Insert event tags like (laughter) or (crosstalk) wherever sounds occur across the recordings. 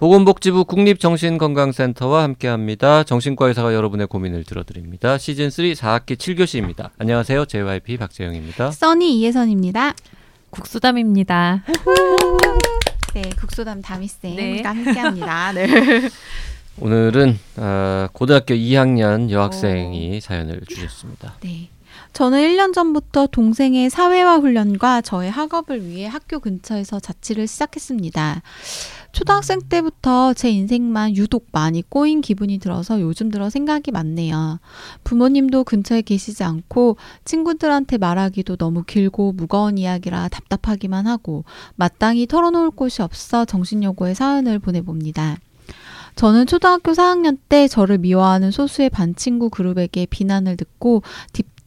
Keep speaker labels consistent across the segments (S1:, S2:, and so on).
S1: 보건복지부 국립정신건강센터와 함께합니다. 정신과 의사가 여러분의 고민을 들어드립니다. 시즌3 4학기 7교시입니다. 안녕하세요. JYP 박재영입니다.
S2: 써니 이혜선입니다.
S3: 국수담입니다. (laughs)
S2: 네, 국소담 다미쌤과
S3: 네.
S2: 함께합니다. (laughs) 네.
S1: 오늘은 어, 고등학교 2학년 여학생이 사연을 주셨습니다.
S2: 네. 저는 1년 전부터 동생의 사회화 훈련과 저의 학업을 위해 학교 근처에서 자취를 시작했습니다. 초등학생 때부터 제 인생만 유독 많이 꼬인 기분이 들어서 요즘 들어 생각이 많네요. 부모님도 근처에 계시지 않고 친구들한테 말하기도 너무 길고 무거운 이야기라 답답하기만 하고 마땅히 털어놓을 곳이 없어 정신여고에 사연을 보내봅니다. 저는 초등학교 4학년 때 저를 미워하는 소수의 반 친구 그룹에게 비난을 듣고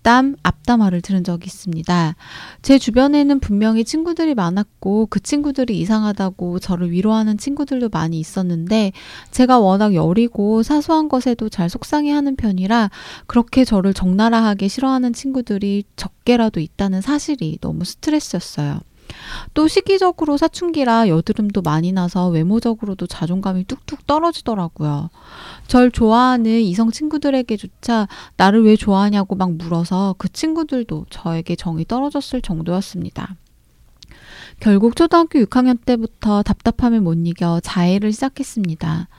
S2: 뒷담, 앞담화를 들은 적이 있습니다. 제 주변에는 분명히 친구들이 많았고 그 친구들이 이상하다고 저를 위로하는 친구들도 많이 있었는데 제가 워낙 여리고 사소한 것에도 잘 속상해하는 편이라 그렇게 저를 적나라하게 싫어하는 친구들이 적게라도 있다는 사실이 너무 스트레스였어요. 또 시기적으로 사춘기라 여드름도 많이 나서 외모적으로도 자존감이 뚝뚝 떨어지더라고요. 절 좋아하는 이성 친구들에게조차 나를 왜 좋아하냐고 막 물어서 그 친구들도 저에게 정이 떨어졌을 정도였습니다. 결국 초등학교 6학년 때부터 답답함을 못 이겨 자해를 시작했습니다.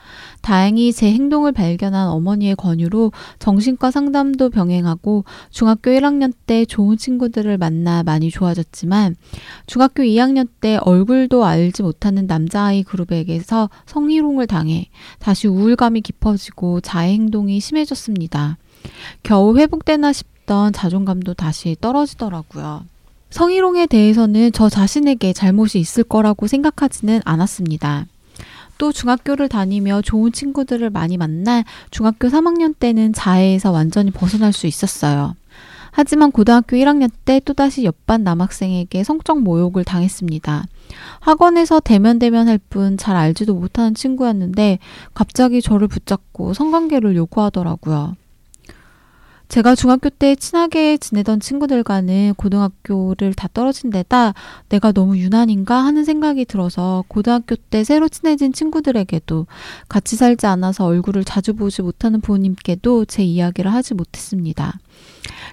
S2: 다행히 제 행동을 발견한 어머니의 권유로 정신과 상담도 병행하고 중학교 1학년 때 좋은 친구들을 만나 많이 좋아졌지만 중학교 2학년 때 얼굴도 알지 못하는 남자아이 그룹에게서 성희롱을 당해 다시 우울감이 깊어지고 자해 행동이 심해졌습니다. 겨우 회복되나 싶던 자존감도 다시 떨어지더라고요. 성희롱에 대해서는 저 자신에게 잘못이 있을 거라고 생각하지는 않았습니다. 또 중학교를 다니며 좋은 친구들을 많이 만나 중학교 3학년 때는 자해에서 완전히 벗어날 수 있었어요. 하지만 고등학교 1학년 때 또다시 옆반 남학생에게 성적 모욕을 당했습니다. 학원에서 대면대면 할 뿐 잘 알지도 못하는 친구였는데 갑자기 저를 붙잡고 성관계를 요구하더라고요. 제가 중학교 때 친하게 지내던 친구들과는 고등학교를 다 떨어진 데다 내가 너무 유난인가 하는 생각이 들어서 고등학교 때 새로 친해진 친구들에게도 같이 살지 않아서 얼굴을 자주 보지 못하는 부모님께도 제 이야기를 하지 못했습니다.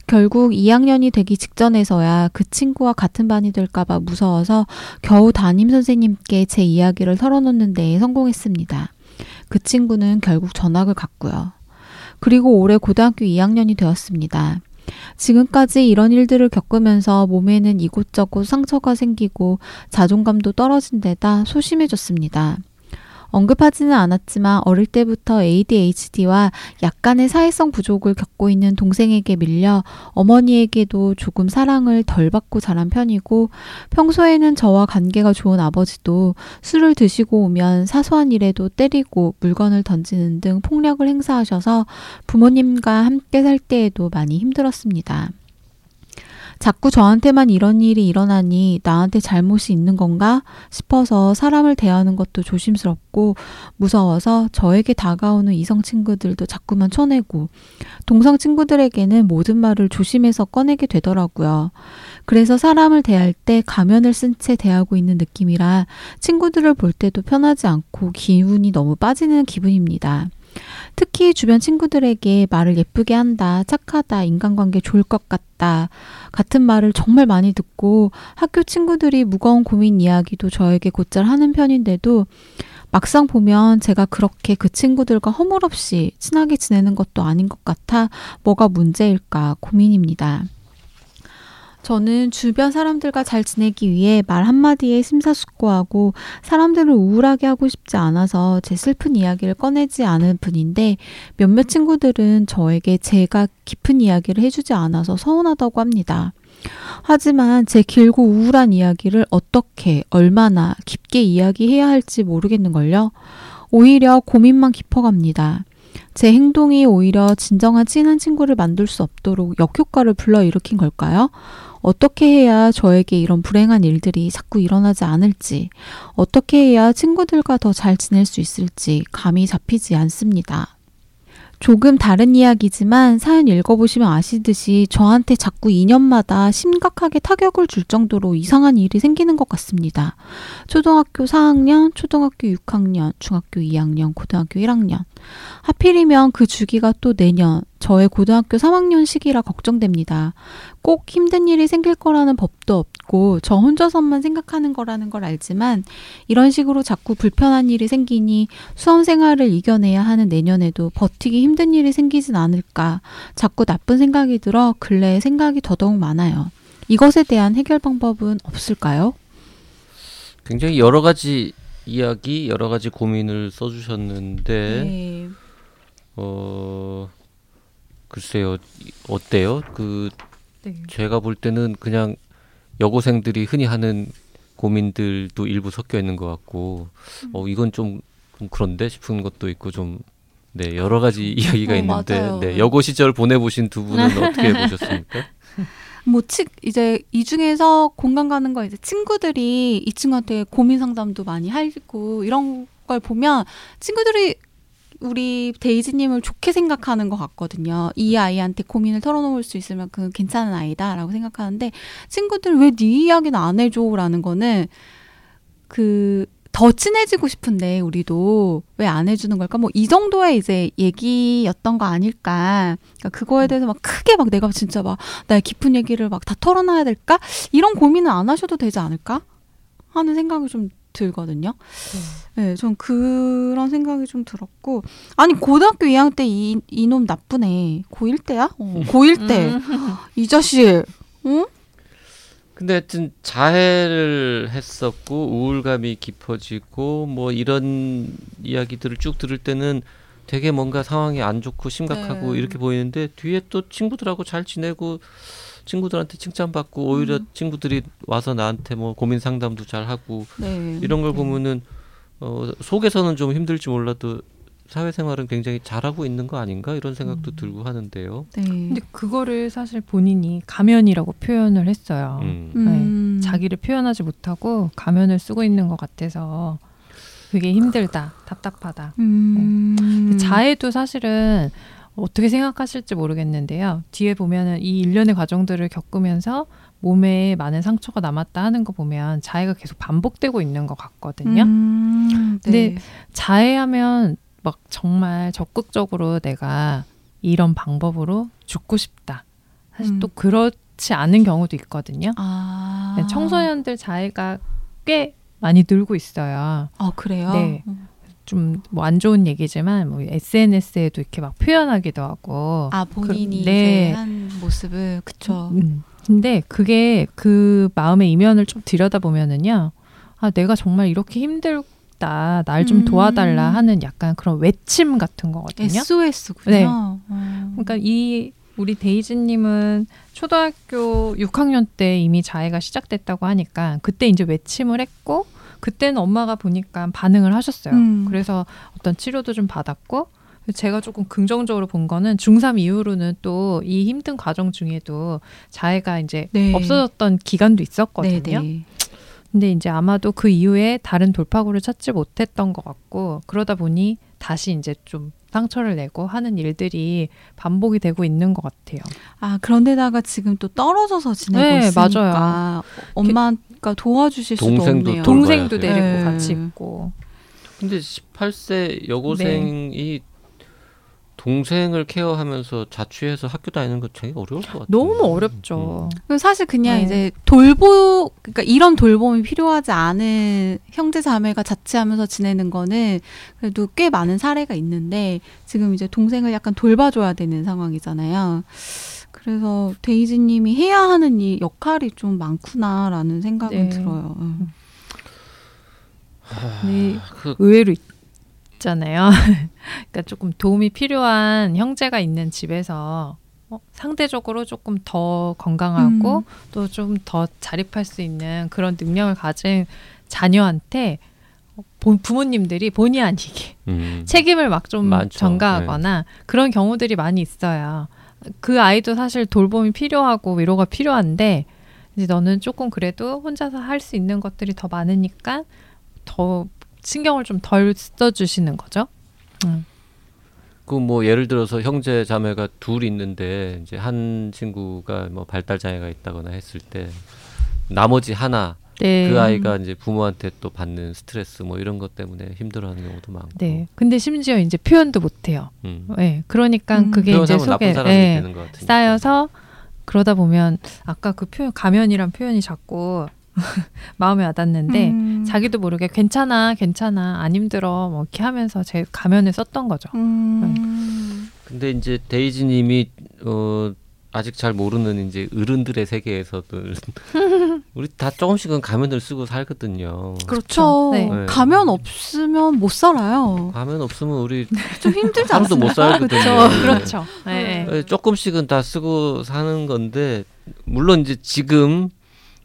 S2: 결국 2학년이 되기 직전에서야 그 친구와 같은 반이 될까봐 무서워서 겨우 담임 선생님께 제 이야기를 털어놓는 데에 성공했습니다. 그 친구는 결국 전학을 갔고요. 그리고 올해 고등학교 2학년이 되었습니다. 지금까지 이런 일들을 겪으면서 몸에는 이곳저곳 상처가 생기고 자존감도 떨어진 데다 소심해졌습니다. 언급하지는 않았지만 어릴 때부터 ADHD와 약간의 사회성 부족을 겪고 있는 동생에게 밀려 어머니에게도 조금 사랑을 덜 받고 자란 편이고 평소에는 저와 관계가 좋은 아버지도 술을 드시고 오면 사소한 일에도 때리고 물건을 던지는 등 폭력을 행사하셔서 부모님과 함께 살 때에도 많이 힘들었습니다. 자꾸 저한테만 이런 일이 일어나니 나한테 잘못이 있는 건가 싶어서 사람을 대하는 것도 조심스럽고 무서워서 저에게 다가오는 이성 친구들도 자꾸만 쳐내고 동성 친구들에게는 모든 말을 조심해서 꺼내게 되더라고요. 그래서 사람을 대할 때 가면을 쓴 채 대하고 있는 느낌이라 친구들을 볼 때도 편하지 않고 기운이 너무 빠지는 기분입니다. 특히 주변 친구들에게 말을 예쁘게 한다, 착하다, 인간관계 좋을 것 같다, 같은 말을 정말 많이 듣고 학교 친구들이 무거운 고민 이야기도 저에게 곧잘 하는 편인데도 막상 보면 제가 그렇게 그 친구들과 허물없이 친하게 지내는 것도 아닌 것 같아 뭐가 문제일까 고민입니다. 저는 주변 사람들과 잘 지내기 위해 말 한마디에 심사숙고하고 사람들을 우울하게 하고 싶지 않아서 제 슬픈 이야기를 꺼내지 않은 분인데 몇몇 친구들은 저에게 제가 깊은 이야기를 해주지 않아서 서운하다고 합니다. 하지만 제 길고 우울한 이야기를 어떻게, 얼마나 깊게 이야기해야 할지 모르겠는걸요. 오히려 고민만 깊어갑니다. 제 행동이 오히려 진정한 친한 친구를 만들 수 없도록 역효과를 불러일으킨 걸까요? 어떻게 해야 저에게 이런 불행한 일들이 자꾸 일어나지 않을지, 어떻게 해야 친구들과 더 잘 지낼 수 있을지 감이 잡히지 않습니다. 조금 다른 이야기지만 사연 읽어보시면 아시듯이 저한테 자꾸 2년마다 심각하게 타격을 줄 정도로 이상한 일이 생기는 것 같습니다. 초등학교 4학년, 초등학교 6학년, 중학교 2학년, 고등학교 1학년. 하필이면 그 주기가 또 내년, 저의 고등학교 3학년 시기라 걱정됩니다. 꼭 힘든 일이 생길 거라는 법도 없고 저 혼자서만 생각하는 거라는 걸 알지만 이런 식으로 자꾸 불편한 일이 생기니 수험 생활을 이겨내야 하는 내년에도 버티기 힘든 일이 생기진 않을까 자꾸 나쁜 생각이 들어 근래에 생각이 더더욱 많아요. 이것에 대한 해결 방법은 없을까요?
S1: 굉장히 여러 가지 이야기, 여러 가지 고민을 써주셨는데
S2: 네.
S1: 어 글쎄요 어때요? 그
S3: 네.
S1: 제가 볼 때는 그냥 여고생들이 흔히 하는 고민들도 일부 섞여 있는 것 같고 어 이건 좀, 좀 그런데 싶은 것도 있고 좀 네 여러 가지 이야기가
S2: 어,
S1: 있는데
S2: 맞아요.
S1: 네 여고 시절 보내보신 두 분은 어떻게 (laughs) 보셨습니까?
S2: 뭐, 치, 이제 이 중에서 공감 가는 거 이제 친구들이 이 친구한테 고민 상담도 많이 하고 이런 걸 보면 친구들이 우리 데이지님을 좋게 생각하는 것 같거든요. 이 아이한테 고민을 털어놓을 수 있으면 그 괜찮은 아이다라고 생각하는데 친구들 왜 네 이야기는 안 해줘라는 거는 그 더 친해지고 싶은데 우리도 왜 안 해주는 걸까? 뭐 이 정도의 이제 얘기였던 거 아닐까? 그러니까 그거에 대해서 막 크게 막 내가 진짜 막 나의 깊은 얘기를 막 다 털어놔야 될까? 이런 고민은 안 하셔도 되지 않을까? 하는 생각이 좀 들거든요. 네, 전 그런 생각이 좀 들었고 아니 고등학교 2학년 때 이 이놈 나쁘네. 고1 때야? 어, 고1 때. 이 자식. 응?
S1: 근데 하여튼 자해를 했었고 우울감이 깊어지고 뭐 이런 이야기들을 쭉 들을 때는 되게 뭔가 상황이 안 좋고 심각하고
S2: 네.
S1: 이렇게 보이는데 뒤에 또 친구들하고 잘 지내고 친구들한테 칭찬받고 오히려
S2: 음.
S1: 친구들이 와서 나한테 뭐 고민 상담도 잘 하고
S2: 네.
S1: 이런 걸 보면은 어 속에서는 좀 힘들지 몰라도 사회생활은 굉장히 잘하고 있는 거 아닌가 이런 생각도
S3: 음.
S1: 들고 하는데요.
S2: 네.
S3: 근데 그거를 사실 본인이 가면이라고 표현을 했어요.
S1: 음.
S2: 음.
S3: 자기를 표현하지 못하고 가면을 쓰고 있는 것 같아서 되게 힘들다, 답답하다.
S2: 음.
S3: 근데 자해도 사실은 어떻게 생각하실지 모르겠는데요. 뒤에 보면은 이 일련의 과정들을 겪으면서 몸에 많은 상처가 남았다 하는 거 보면 자해가 계속 반복되고 있는 것 같거든요.
S2: 음, 네.
S3: 근데 자해하면 막 정말 적극적으로 내가 이런 방법으로 죽고 싶다. 사실
S2: 음.
S3: 또 그렇지 않은 경우도 있거든요.
S2: 아.
S3: 네, 청소년들 자해가 꽤 많이 늘고 있어요.
S2: 아 그래요?
S3: 네. 좀 뭐 안 좋은 얘기지만 뭐 SNS에도 이렇게 막 표현하기도 하고.
S2: 아 본인이
S3: 그- 네.
S2: 한 모습을 그쵸.
S3: 음. 근데 그게 그 마음의 이면을 좀 들여다 보면은요. 아, 내가 정말 이렇게 힘들다. 날좀
S2: 음.
S3: 도와달라 하는 약간 그런 외침 같은 거거든요.
S2: SOS군요.
S3: 네.
S2: 어.
S3: 그러니까 이 우리 데이지님은 초등학교 6학년 때 이미 자해가 시작됐다고 하니까 그때 이제 외침을 했고 그때는 엄마가 보니까 반응을 하셨어요.
S2: 음.
S3: 그래서 어떤 치료도 좀 받았고 제가 조금 긍정적으로 본 거는 중3 이후로는 또 이 힘든 과정 중에도 자해가 이제
S2: 네.
S3: 없어졌던 기간도 있었거든요.
S2: 네네.
S3: 근데 이제 아마도 그 이후에 다른 돌파구를 찾지 못했던 것 같고 그러다 보니 다시 이제 좀 상처를 내고 하는 일들이 반복이 되고 있는 것 같아요.
S2: 아 그런데다가 지금 또 떨어져서 지내고
S3: 네,
S2: 있으니까
S3: 맞아요.
S2: 엄마 가 도와주실 수도
S1: 동생도
S2: 없네요.
S3: 동생도. 데리고
S2: 네.
S3: 같이 있고
S1: 근데 18세 여고생이 동생을 케어하면서 자취해서 학교 다니는 거 되게 어려울 것 같아요.
S3: 너무 어렵죠.
S2: 그리고 사실 그냥
S3: 네.
S2: 이제 돌보 그러니까 이런 돌봄이 필요하지 않은 형제 자매가 자취하면서 지내는 거는 그래도 꽤 많은 사례가 있는데 지금 이제 동생을 약간 돌봐줘야 되는 상황이잖아요. 그래서 데이지님이 해야 하는 이 역할이 좀 많구나라는 생각은
S3: 네.
S2: 들어요. 음.
S3: 근데
S1: 그
S3: 의외로 있잖아요. (laughs) 그러니까 조금 도움이 필요한 형제가 있는 집에서 어, 상대적으로 조금 더 건강하고
S2: 음.
S3: 또좀 더 자립할 수 있는 그런 능력을 가진 자녀한테 어, 보- 부모님들이 본의 아니게
S1: 음.
S3: 책임을 막 좀. 전가하거나 그런 경우들이 많이 있어요. 그 아이도 사실 돌봄이 필요하고 위로가 필요한데 이제 너는 조금 그래도 혼자서 할 수 있는 것들이 더 많으니까 더 신경을 좀 덜 써주시는 거죠. 음.
S1: 그뭐 예를 들어서 형제 자매가 둘 있는데 이제 한 친구가 뭐 발달 장애가 있다거나 했을 때 나머지 하나
S3: 네.
S1: 그 아이가 이제 부모한테 또 받는 스트레스 뭐 이런 것 때문에 힘들어하는 경우도 많고.
S3: 네. 근데 심지어 이제 표현도 못 해요.
S1: 음.
S3: 네. 그러니까
S2: 음.
S3: 그게 이제 속에
S1: 사람이
S3: 네.
S1: 되는 것 같으니까.
S3: 쌓여서 그러다 보면 아까 그 표현 가면이란 표현이 자꾸 (laughs) 마음에 와닿는데
S2: 음.
S3: 자기도 모르게 괜찮아 괜찮아 안 힘들어 뭐 이렇게 하면서 제 가면을 썼던 거죠.
S2: 음.
S1: 근데 이제 데이지님이 어 아직 잘 모르는 이제 어른들의 세계에서도 (laughs) 우리 다 조금씩은 가면을 쓰고 살거든요.
S2: 그렇죠.
S3: 네.
S1: 네.
S2: 가면 없으면 못 살아요.
S1: 가면 없으면 우리 (laughs)
S2: 좀 힘들지
S1: 하루도 못
S2: 않습니까?
S1: 살거든요.
S2: 그쵸?
S1: 네.
S3: 그렇죠. 네.
S1: 예, 조금씩은 다 쓰고 사는 건데 물론 이제 지금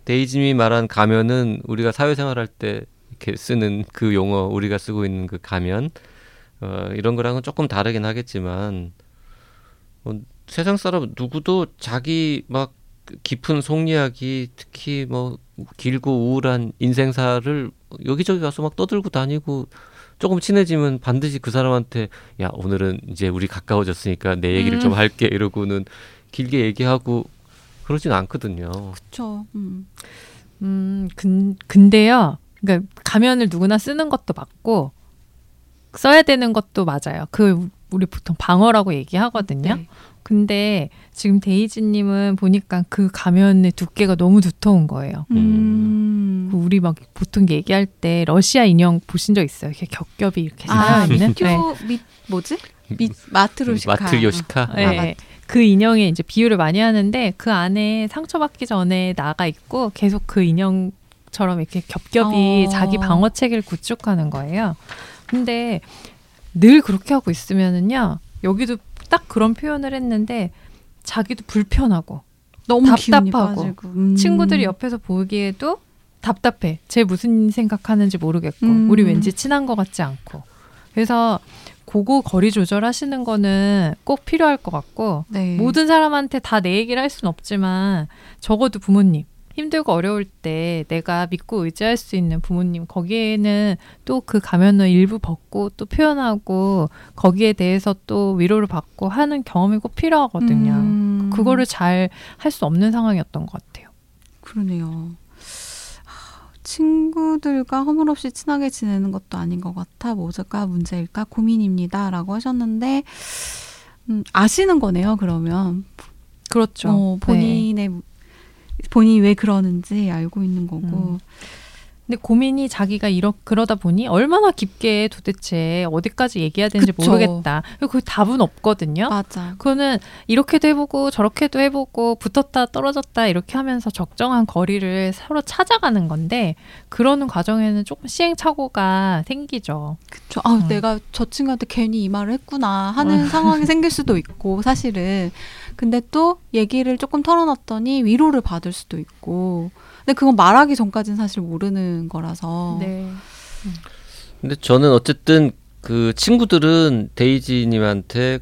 S1: 데이지님이 말한 가면은 우리가 사회생활할 때 이렇게 쓰는 그 용어 우리가 쓰고 있는 그 가면 어, 이런 거랑은 조금 다르긴 하겠지만 어, 세상 사람 누구도 자기 막 깊은 속 이야기 특히 뭐 길고 우울한 인생사를 여기저기 가서 막 떠들고 다니고 조금 친해지면 반드시 그 사람한테 야 오늘은 이제 우리 가까워졌으니까 내 얘기를
S3: 음.
S1: 좀 할게 이러고는 길게 얘기하고 그러진 않거든요.
S2: 그렇죠. 음.
S3: 음, 근, 근데요. 그러니까 가면을 누구나 쓰는 것도 맞고 써야 되는 것도 맞아요. 그 우리 보통 방어라고 얘기하거든요.
S2: 네.
S3: 근데 지금 데이지님은 보니까 그 가면의 두께가 너무 두터운 거예요.
S2: 음.
S3: 그 우리 막 보통 얘기할 때 러시아 인형 보신 적 있어요? 이렇게 겹겹이 이렇게
S2: 아,
S3: 쌓여 있는. 네.
S2: 교밑 뭐지? 밑 마트로시카.
S1: 마트요시카.
S3: 네.
S2: 아, 맞-
S3: 그 인형에 이제 비유를 많이 하는데 그 안에 상처받기 전에 나가 있고 계속 그 인형처럼 이렇게 겹겹이
S2: 어.
S3: 자기 방어 체계를 구축하는 거예요. 근데 늘 그렇게 하고 있으면은요 여기도 딱 그런 표현을 했는데 자기도 불편하고
S2: 너무 답답하고. 음.
S3: 친구들이 옆에서 보기에도 답답해. 쟤 무슨 생각하는지 모르겠고
S2: 음.
S3: 우리 왠지 친한 것 같지 않고 그래서 그거 거리 조절하시는 거는 꼭 필요할 것 같고
S2: 네.
S3: 모든 사람한테 다 내 얘기를 할 수는 없지만 적어도 부모님 힘들고 어려울 때 내가 믿고 의지할 수 있는 부모님 거기에는 또 그 가면을 일부 벗고 또 표현하고 거기에 대해서 또 위로를 받고 하는 경험이 꼭 필요하거든요.
S2: 음.
S3: 그거를 잘 할 수 없는 상황이었던 것 같아요.
S2: 그러네요. 하, 친구들과 허물없이 친하게 지내는 것도 아닌 것 같아. 뭐가 문제일까 고민입니다라고 하셨는데 음, 아시는 거네요. 그러면
S3: 그렇죠.
S2: 어,
S3: 네.
S2: 본인의 본인이 왜 그러는지 알고 있는 거고.
S3: 음. 근데 고민이 자기가 이러 그러다 보니 얼마나 깊게 도대체 어디까지 얘기해야 되는지
S2: 그쵸.
S3: 모르겠다. 그 답은 없거든요.
S2: 맞아.
S3: 그거는 이렇게도 해보고 저렇게도 해보고 붙었다 떨어졌다 이렇게 하면서 적정한 거리를 서로 찾아가는 건데 그러는 과정에는 조금 시행착오가 생기죠.
S2: 그쵸. 아,
S3: 음.
S2: 내가 저 친구한테 괜히 이 말을 했구나 하는 상황이 (laughs) 생길 수도 있고 사실은. 근데 또 얘기를 조금 털어놨더니 위로를 받을 수도 있고. 근데 그건 말하기 전까지는 사실 모르는 거라서.
S3: 네.
S1: 근데 저는 어쨌든 그 친구들은 데이지님한테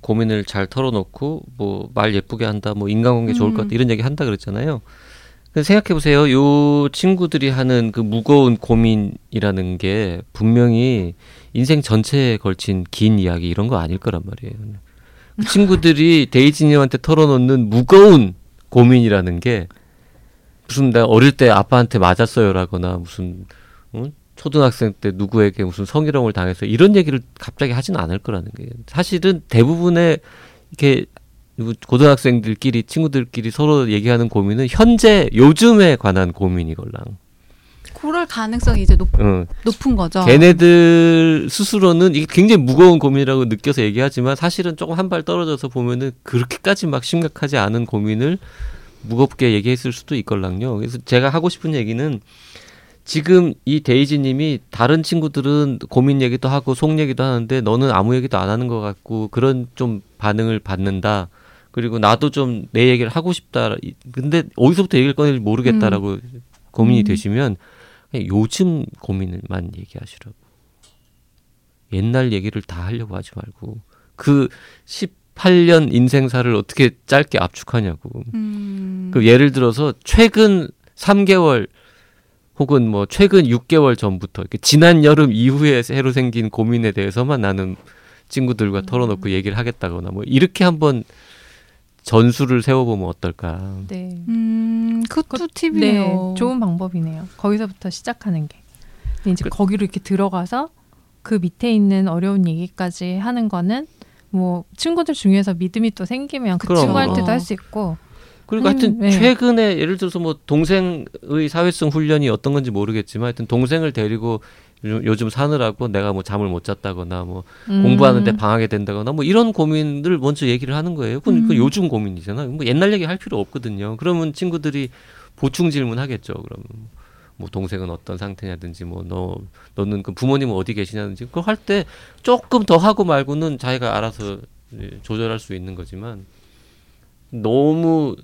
S1: 고민을 잘 털어놓고 뭐 말 예쁘게 한다, 뭐 인간관계 좋을 것
S2: 음.
S1: 같다 이런 얘기 한다 그랬잖아요. 근데 생각해 보세요. 요 친구들이 하는 그 무거운 고민이라는 게 분명히 인생 전체에 걸친 긴 이야기 이런 거 아닐 거란 말이에요. 그 친구들이 데이지님한테 털어놓는 무거운 고민이라는 게 무슨 내가 어릴 때 아빠한테 맞았어요라거나 무슨 응? 초등학생 때 누구에게 무슨 성희롱을 당해서 이런 얘기를 갑자기 하진 않을 거라는 게 사실은 대부분의 이렇게 고등학생들끼리 친구들끼리 서로 얘기하는 고민은 현재 요즘에 관한 고민이걸랑.
S2: 그럴 가능성이 이제 높,
S1: 응.
S2: 높은 거죠.
S1: 걔네들 스스로는 이게 굉장히 무거운 고민이라고 느껴서 얘기하지만 사실은 조금 한 발 떨어져서 보면은 그렇게까지 막 심각하지 않은 고민을 무겁게 얘기했을 수도 있걸랑요. 그래서 제가 하고 싶은 얘기는 지금 이 데이지님이 다른 친구들은 고민 얘기도 하고 속 얘기도 하는데 너는 아무 얘기도 안 하는 것 같고 그런 좀 반응을 받는다. 그리고 나도 좀 내 얘기를 하고 싶다. 이- 근데 어디서부터 얘기를 꺼낼지 모르겠다라고 고민이
S2: 음.
S1: 되시면 요즘 고민을만 얘기하시라고. 옛날 얘기를 다 하려고 하지 말고 그 18년 인생사를 어떻게 짧게 압축하냐고.
S2: 음.
S1: 그 예를 들어서 최근 3개월 혹은 뭐 최근 6개월 전부터 이렇게 지난 여름 이후에 새로 생긴 고민에 대해서만 나는 친구들과
S3: 음.
S1: 털어놓고 얘기를 하겠다거나 뭐 이렇게 한번 전술을 세워보면 어떨까.
S3: 네.
S2: 음, 그것도
S3: 그-
S2: 팁이네요.
S3: 네, 좋은 방법이네요. 거기서부터 시작하는 게. 근데 이제
S1: 그-
S3: 거기로 이렇게 들어가서 그 밑에 있는 어려운 얘기까지 하는 거는 뭐 친구들 중에서 믿음이 또 생기면 그
S1: 그럼.
S3: 친구한테도
S2: 어.
S3: 할수 있고
S1: 그리고 하여튼
S3: 음, 네.
S1: 최근에 예를 들어서 뭐 동생의 사회성 훈련이 어떤 건지 모르겠지만 하여튼 동생을 데리고 요즘, 사느라고 내가 뭐 잠을 못 잤다거나 뭐
S3: 음,
S1: 공부하는데 방하게 된다거나 뭐 이런 고민을 먼저 얘기를 하는 거예요. 그건 그
S2: 음.
S1: 요즘 고민이잖아요. 뭐 옛날 얘기 할 필요 없거든요. 그러면 친구들이 보충 질문 하겠죠. 그러면 뭐 동생은 어떤 상태냐든지 뭐 너 너는 그 부모님은 어디 계시냐든지 그거 할때 조금 더 하고 말고는 자기가 알아서 조절할 수 있는 거지만 너무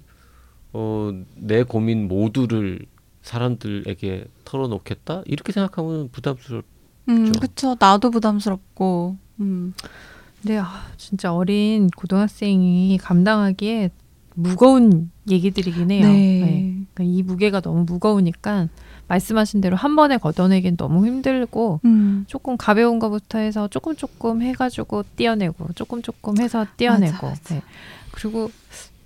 S1: 어 내 고민 모두를 사람들에게 털어놓겠다 이렇게 생각하면 부담스럽.
S2: 음,
S1: 그렇죠.
S2: 나도 부담스럽고. 음.
S3: 네, 아, 진짜 어린 고등학생이 감당하기에 무거운 얘기들이긴 해요.
S2: 네.
S3: 그러니까 이 무게가 너무 무거우니까 말씀하신 대로 한 번에 걷어내긴 너무 힘들고
S2: 음.
S3: 조금 가벼운 거부터 해서 조금 조금 해가지고 띄어내고 조금 조금 해서 띄어내고
S2: 맞아, 맞아.
S3: 네. 그리고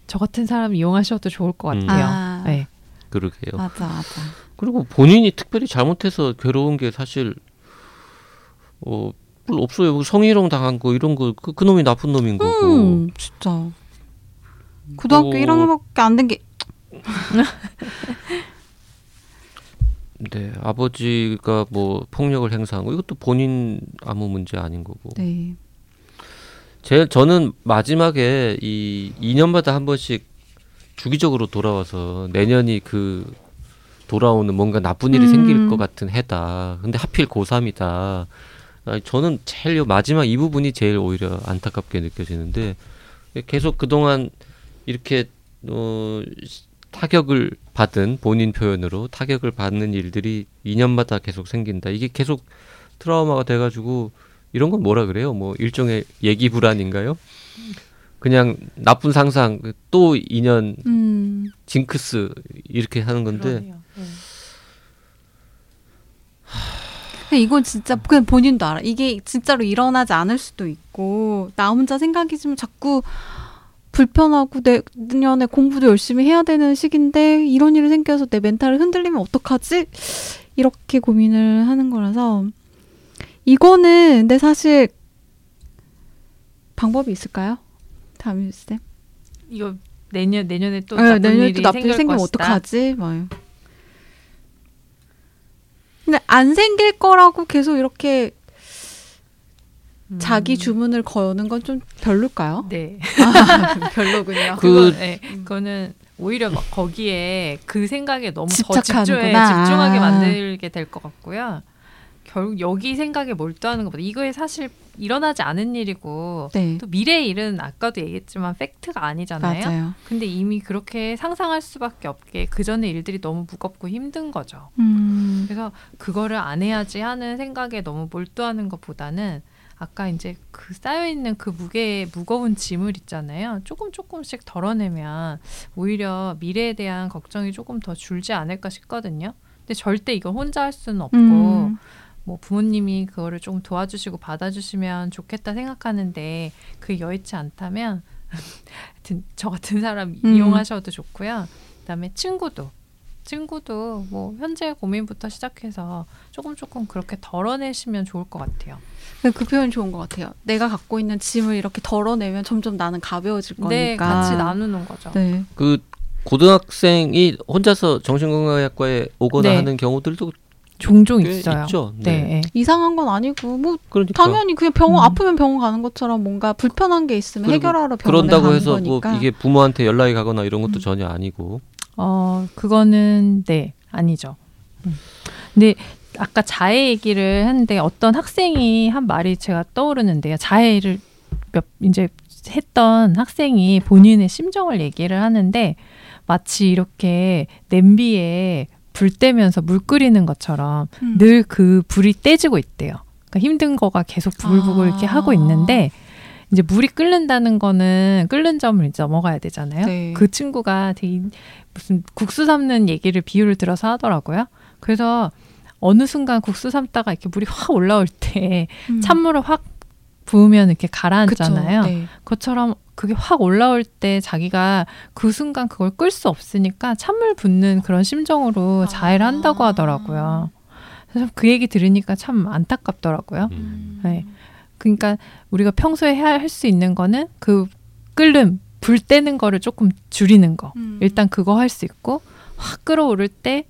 S3: 저 같은 사람 이용하셔도 좋을 것
S1: 음.
S3: 같아요.
S2: 아.
S3: 네.
S1: 그러게요.
S2: 맞아, 맞아.
S1: 그리고 본인이 특별히 잘못해서 괴로운 게 사실 어 별로 없어요. 성희롱 당한 거 이런 거그 그 놈이 나쁜 놈인 거고.
S2: 음, 진짜. 고등학교
S1: 뭐-
S2: 1학년밖에 안 된 게. (laughs)
S1: 네, 아버지가 뭐 폭력을 행사한 거 이것도 본인 아무 문제 아닌 거고.
S2: 네.
S1: 제 저는 마지막에 이 2년마다 한 번씩 주기적으로 돌아와서 내년이 그 돌아오는 뭔가 나쁜 일이
S2: 음.
S1: 생길 것 같은 해다. 근데 하필 고3이다. 저는 제일 요 마지막 이 부분이 제일 오히려 안타깝게 느껴지는데 계속 그동안 이렇게 어 시- 타격을 받은 본인 표현으로 타격을 받는 일들이 2년마다 계속 생긴다. 이게 계속 트라우마가 돼가지고 이런 건 뭐라 그래요? 뭐 일종의 얘기 불안인가요? 그냥 나쁜 상상 또 2년
S2: 음.
S1: 징크스 이렇게 하는 건데.
S3: 네.
S2: 근데 이건 진짜 그냥 본인도 알아. 이게 진짜로 일어나지 않을 수도 있고 나 혼자 생각이 좀 자꾸 불편하고 내년에 공부도 열심히 해야 되는 시기인데 이런 일이 생겨서 내 멘탈을 흔들리면 어떡하지? 이렇게 고민을 하는 거라서 이거는 근데 사실 방법이 있을까요? 다음 쌤.
S3: 이거 내년 내년에 또
S2: 네,
S3: 나쁜
S2: 내년에
S3: 일이
S2: 또 나쁜 일
S3: 생길
S2: 생기면
S3: 것이다.
S2: 어떡하지? 막. 근데 안 생길 거라고 계속 이렇게
S3: 음.
S2: 자기 주문을 거는 건 좀 별로일까요?
S3: 네.
S2: 아, (laughs) (laughs) 별로군요.
S1: 그-
S3: 네, 그거는 오히려 막 거기에 그 생각에 너무 더 집중해,
S2: 집착하는구나.
S3: 집중하게
S2: 아.
S3: 만들게 될 것 같고요. 결국 여기 생각에 몰두하는 것보다 이거에 사실 일어나지 않은 일이고
S2: 네.
S3: 또 미래의 일은 아까도 얘기했지만 팩트가 아니잖아요.
S2: 맞아요.
S3: 근데 이미 그렇게 상상할 수밖에 없게 그 전에 일들이 너무 무겁고 힘든 거죠.
S2: 음.
S3: 그래서 그거를 안 해야지 하는 생각에 너무 몰두하는 것보다는 아까 이제 그 쌓여 있는 그 무게 무거운 짐을 있잖아요. 조금 조금씩 덜어내면 오히려 미래에 대한 걱정이 조금 더 줄지 않을까 싶거든요. 근데 절대 이걸 혼자 할 수는 없고
S2: 음.
S3: 뭐 부모님이 그거를 좀 도와주시고 받아주시면 좋겠다 생각하는데 그 여의치 않다면 (laughs) 하여튼 저 같은 사람
S2: 음.
S3: 이용하셔도 좋고요. 그다음에 친구도 친구도 뭐 현재 고민부터 시작해서 조금 조금 그렇게 덜어내시면 좋을 것 같아요.
S2: 그 표현 좋은 것 같아요. 내가 갖고 있는 짐을 이렇게 덜어내면 점점 나는 가벼워질 거니까.
S3: 네, 같이 나누는 거죠.
S2: 네.
S1: 그 고등학생이 혼자서 정신건강의학과에 오거나
S3: 네.
S1: 하는 경우들도
S3: 종종
S1: 꽤
S3: 있어요.
S1: 있죠.
S3: 네. 네.
S2: 이상한 건 아니고 뭐
S1: 그러니까
S2: 당연히 그냥 병원
S3: 음.
S2: 아프면 병원 가는 것처럼 뭔가 불편한 게 있으면
S1: 그리고
S2: 해결하러 병원에
S1: 그런다고
S2: 가는
S1: 해서
S2: 거니까.
S1: 뭐 이게 부모한테 연락이 가거나 이런 것도
S3: 음.
S1: 전혀 아니고
S3: 어, 그거는 네, 아니죠. 음. 근데 아까 자해 얘기를 했는데 어떤 학생이 한 말이 제가 떠오르는데요. 자해를 몇 이제 했던 학생이 본인의 심정을 얘기를 하는데 마치 이렇게 냄비에 불 떼면서 물 끓이는 것처럼
S2: 음.
S3: 늘그 불이 떼지고 있대요. 그러니까 힘든 거가 계속 부글부글
S2: 아.
S3: 이렇게 하고 있는데 이제 물이 끓는다는 거는 끓는 점을 이제 넘어가야 되잖아요.
S2: 네.
S3: 그 친구가 되게 무슨 국수 삶는 얘기를 비유를 들어서 하더라고요. 그래서 어느 순간 국수 삶다가 이렇게 물이 확 올라올 때
S2: 음.
S3: 찬물을 확 부으면 이렇게 가라앉잖아요.
S2: 그쵸, 네.
S3: 그것처럼 그게 확 올라올 때 자기가 그 순간 그걸 끌 수 없으니까 찬물 붓는 그런 심정으로 자해를 한다고
S2: 아.
S3: 하더라고요. 그래서 그 얘기 들으니까 참 안타깝더라고요.
S1: 음.
S3: 네. 그러니까 우리가 평소에 해야 할수 있는 거는 그 끓는 불 떼는 거를 조금 줄이는 거.
S2: 음.
S3: 일단 그거 할 수 있고 확 끓어오를 때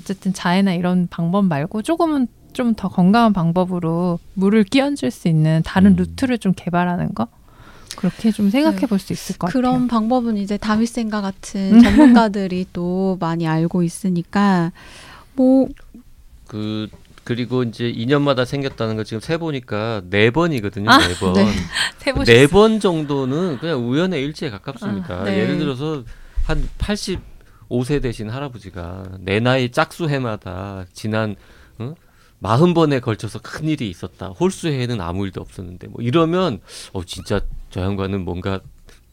S3: 어쨌든 자해나 이런 방법 말고 조금은 좀 더 건강한 방법으로 물을 끼얹을 수 있는 다른
S1: 음.
S3: 루트를 좀 개발하는 거 그렇게 좀 생각해 볼 수 있을 것
S2: 그런
S3: 같아요.
S2: 방법은 이제 다윗생과 같은 전문가들이 또 많이 알고 있으니까 뭐
S1: 그 그리고 이제 2년마다 생겼다는 거 지금 세 보니까 네 번이거든요.
S3: 아,
S1: 네 번.
S2: 네. (laughs)
S3: 세보셨어요?
S1: 네번 정도는 그냥 우연의 일치에 가깝습니다.
S2: 아, 네.
S1: 예를 들어서 한 85세 되신 할아버지가 내 나이 짝수 해마다 지난 어? 40번에 걸쳐서 큰 일이 있었다. 홀수해는 아무 일도 없었는데 뭐 이러면 어 진짜 저 양반은 뭔가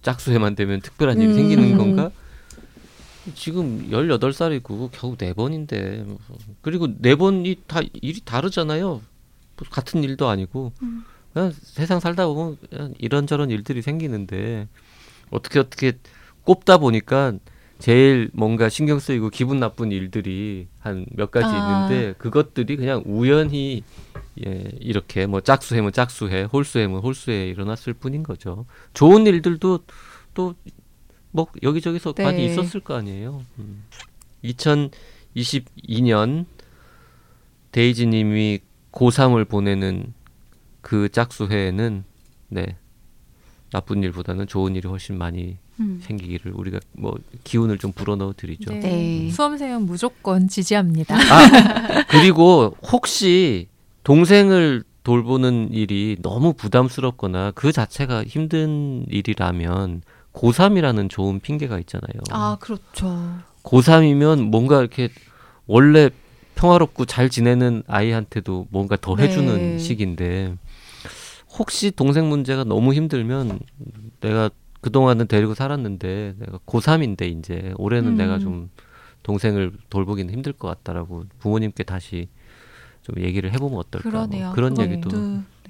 S1: 짝수해만 되면 특별한 일이
S2: 음.
S1: 생기는 (laughs) 건가? 지금 18살이고 겨우 네 번인데 그리고 네 번이 다 일이 다르잖아요. 뭐 같은 일도 아니고
S2: 음.
S1: 그냥 세상 살다 보면 이런저런 일들이 생기는데 어떻게 어떻게 꼽다 보니까 제일 뭔가 신경 쓰이고 기분 나쁜 일들이 한 몇 가지
S2: 아.
S1: 있는데 그것들이 그냥 우연히 예, 이렇게 뭐 짝수해면 짝수해, 홀수해면 홀수해 일어났을 뿐인 거죠. 좋은 일들도 또 뭐 여기저기서
S2: 네.
S1: 많이 있었을 거 아니에요. 음. 2022년 데이지 님이 고3을 보내는 그 짝수회에는 네 나쁜 일보다는 좋은 일이 훨씬 많이
S2: 음.
S1: 생기기를 우리가 뭐 기운을 좀 불어넣어 드리죠.
S3: 네.
S2: 네.
S3: 수험생은 무조건 지지합니다.
S1: 아 그리고 혹시 동생을 돌보는 일이 너무 부담스럽거나 그 자체가 힘든 일이라면 고3이라는 좋은 핑계가 있잖아요.
S2: 아 그렇죠.
S1: 고3이면 뭔가 이렇게 원래 평화롭고 잘 지내는 아이한테도 뭔가 더 해주는
S2: 네.
S1: 시기인데 혹시 동생 문제가 너무 힘들면 내가 그동안은 데리고 살았는데 내가 고3인데 이제 올해는
S2: 음.
S1: 내가 좀 동생을 돌보기는 힘들 것 같다라고 부모님께 다시 좀 얘기를 해보면 어떨까 뭐
S2: 그러네요.
S1: 그런
S2: 그것도
S1: 얘기도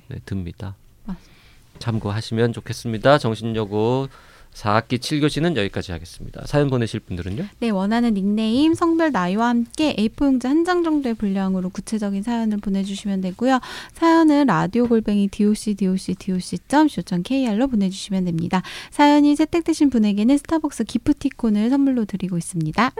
S1: 네, 듭니다.
S2: 맞습니다.
S1: 참고하시면 좋겠습니다. 정신여고 4학기 7교시는 여기까지 하겠습니다. 사연 보내실 분들은요?
S2: 네, 원하는 닉네임, 성별, 나이와 함께 A4 용지 한 장 정도의 분량으로 구체적인 사연을 보내주시면 되고요. 사연은 라디오 골뱅이 doc doc doc.co.kr로 보내주시면 됩니다. 사연이 채택되신 분에게는 스타벅스 기프티콘을 선물로 드리고 있습니다.